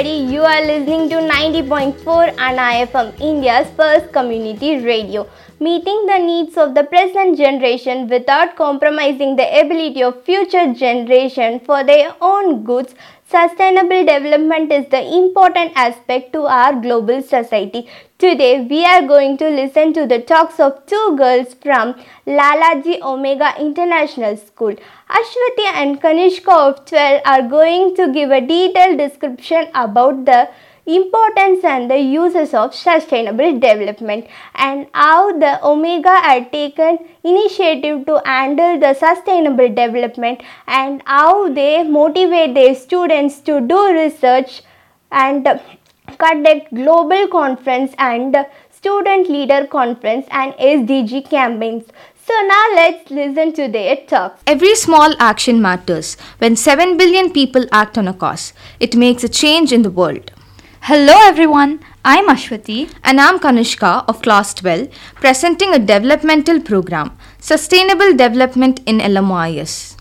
everybody. You are listening to 90.4 Anna FM, India's first community radio, meeting the needs of the present generation without compromising the ability of future generation for their own goods. Sustainable development is the important aspect to our global society. Today, we are going to listen to the talks of two girls from Lalaji Omega International School. Aswathi and Kanishka of 12 are going to give a detailed description about the importance and the uses of sustainable development and how the omega had taken initiative to handle the sustainable development and how they motivate their students to do research and conduct global conference and student leader conference and SDG campaigns. So now let's listen to their talks. Every small action matters. When 7 billion people act on a cause, it makes a change in the world. Hello everyone, I'm Aswathi. And I'm Kanishka of Class 12, presenting a developmental program, Sustainable Development in LMIS.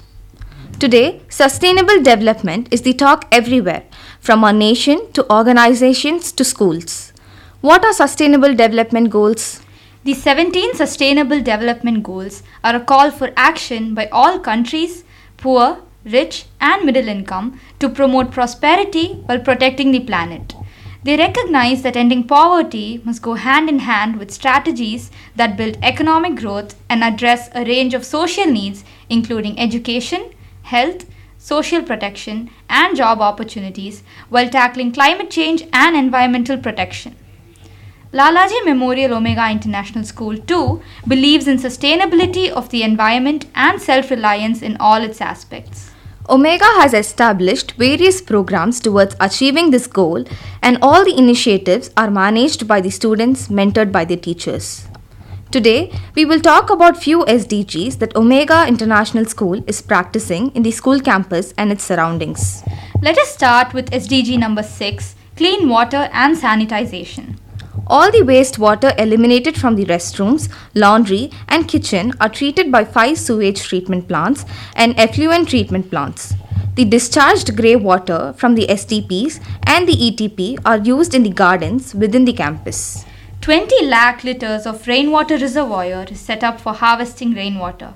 Today, sustainable development is the talk everywhere, from our nation to organizations to schools. What are sustainable development goals? The 17 Sustainable Development Goals are a call for action by all countries, poor, rich, and middle income, to promote prosperity while protecting the planet. They recognize that ending poverty must go hand in hand with strategies that build economic growth and address a range of social needs, including education, health, social protection, and job opportunities, while tackling climate change and environmental protection. Lalaji Memorial Omega International School too believes in sustainability of the environment and self reliance in all its aspects. Omega has established various programs towards achieving this goal, and all the initiatives are managed by the students mentored by the teachers. Today, we will talk about few SDGs that Omega International School is practicing in the school campus and its surroundings. Let us start with SDG number 6 clean water and sanitization. All the wastewater eliminated from the restrooms, laundry, and kitchen are treated by five sewage treatment plants and effluent treatment plants. The discharged grey water from the STPs and the ETP are used in the gardens within the campus. 20 lakh liters of rainwater reservoir is set up for harvesting rainwater.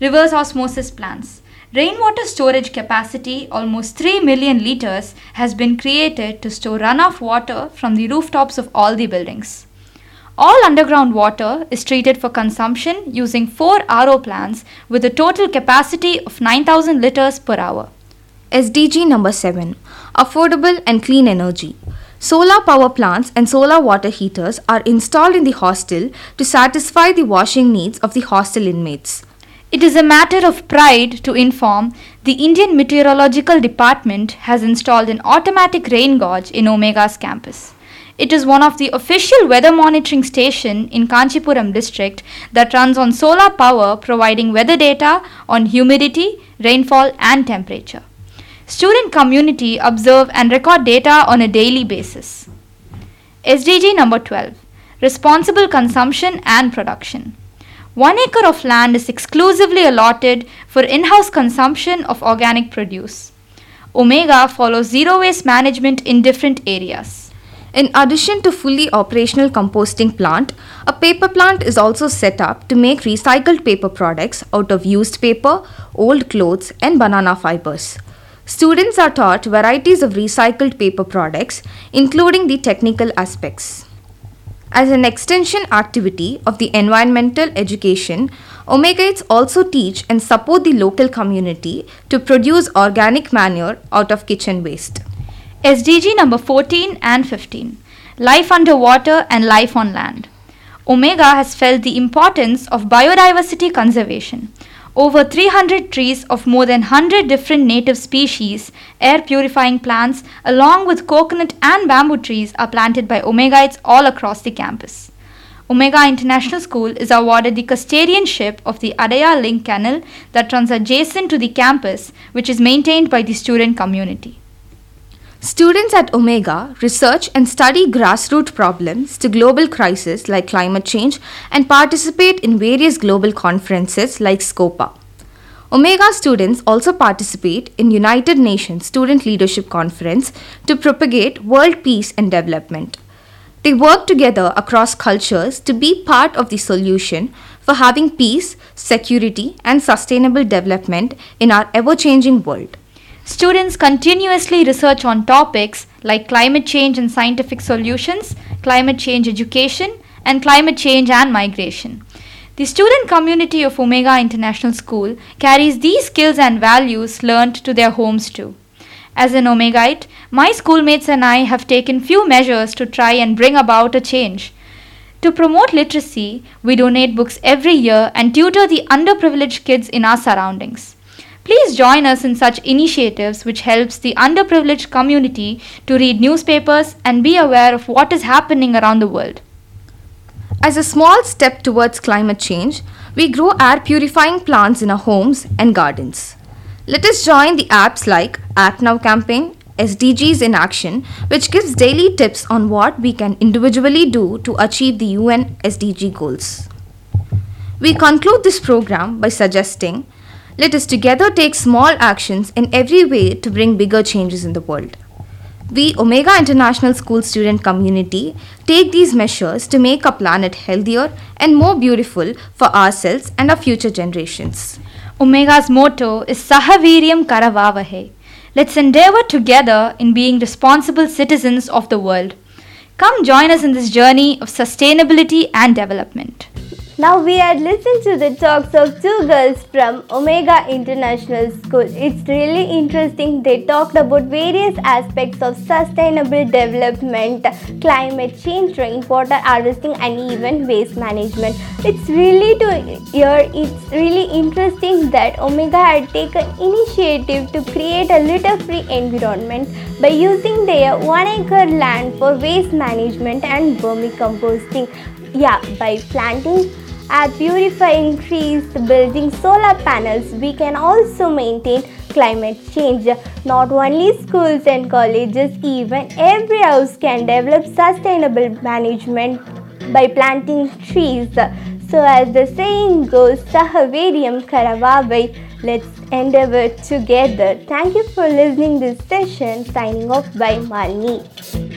Reverse osmosis plants. Rainwater storage capacity, almost 3 million liters, has been created to store runoff water from the rooftops of all the buildings. All underground water is treated for consumption using 4 RO plants with a total capacity of 9000 liters per hour. SDG number 7 Affordable and Clean Energy. Solar power plants and solar water heaters are installed in the hostel to satisfy the washing needs of the hostel inmates. It is a matter of pride to inform the Indian Meteorological Department has installed an automatic rain gauge in Omega's campus. It is one of the official weather monitoring station in Kanchipuram district that runs on solar power providing weather data on humidity, rainfall and temperature. Student community observe and record data on a daily basis. SDG number 12 Responsible consumption and production. One acre of land is exclusively allotted for in house consumption of organic produce. Omega follows zero waste management in different areas. In addition to fully operational composting plant, a paper plant is also set up to make recycled paper products out of used paper, old clothes and banana fibers. Students are taught varieties of recycled paper products including the technical aspects. As an extension activity of the environmental education, Omegaites also teach and support the local community to produce organic manure out of kitchen waste. SDG number 14 and 15 Life underwater and life on land. Omega has felt the importance of biodiversity conservation. Over 300 trees of more than 100 different native species, air purifying plants, along with coconut and bamboo trees, are planted by Omegaites all across the campus. Omega International School is awarded the custodianship of the Adaya Link Canal that runs adjacent to the campus, which is maintained by the student community. Students at Omega research and study grassroots problems to global crises like climate change and participate in various global conferences like SCOPA. Omega students also participate in United Nations Student Leadership Conference to propagate world peace and development. They work together across cultures to be part of the solution for having peace, security, and sustainable development in our ever changing world. Students continuously research on topics like climate change and scientific solutions, climate change education, and climate change and migration. The student community of Omega International School carries these skills and values learned to their homes too. As an Omegaite, my schoolmates and I have taken few measures to try and bring about a change. To promote literacy, we donate books every year and tutor the underprivileged kids in our surroundings. Please join us in such initiatives which helps the underprivileged community to read newspapers and be aware of what is happening around the world. As a small step towards climate change, we grow air purifying plants in our homes and gardens. Let us join the apps like Act Now campaign, SDGs in Action, which gives daily tips on what we can individually do to achieve the UN SDG goals. We conclude this program by suggesting let us together take small actions in every way to bring bigger changes in the world. We, Omega International School student community, take these measures to make our planet healthier and more beautiful for ourselves and our future generations. Omega's motto is Sahaviriam Karavavahe. Let's endeavor together in being responsible citizens of the world. Come join us in this journey of sustainability and development. Now we had listened to the talks of two girls from Omega International School. It's really interesting. They talked about various aspects of sustainable development, climate change, rainwater harvesting, and even waste management. It's really to hear. It's really interesting that Omega had taken initiative to create a litter-free environment by using their one-acre land for waste management and vermicomposting. Yeah, by planting at purifying trees, building solar panels, we can also maintain climate change. Not only schools and colleges, even every house can develop sustainable management by planting trees. So, as the saying goes, Sahaviryam Karavavai, let's endeavor together. Thank you for listening this session. Signing off by Malini.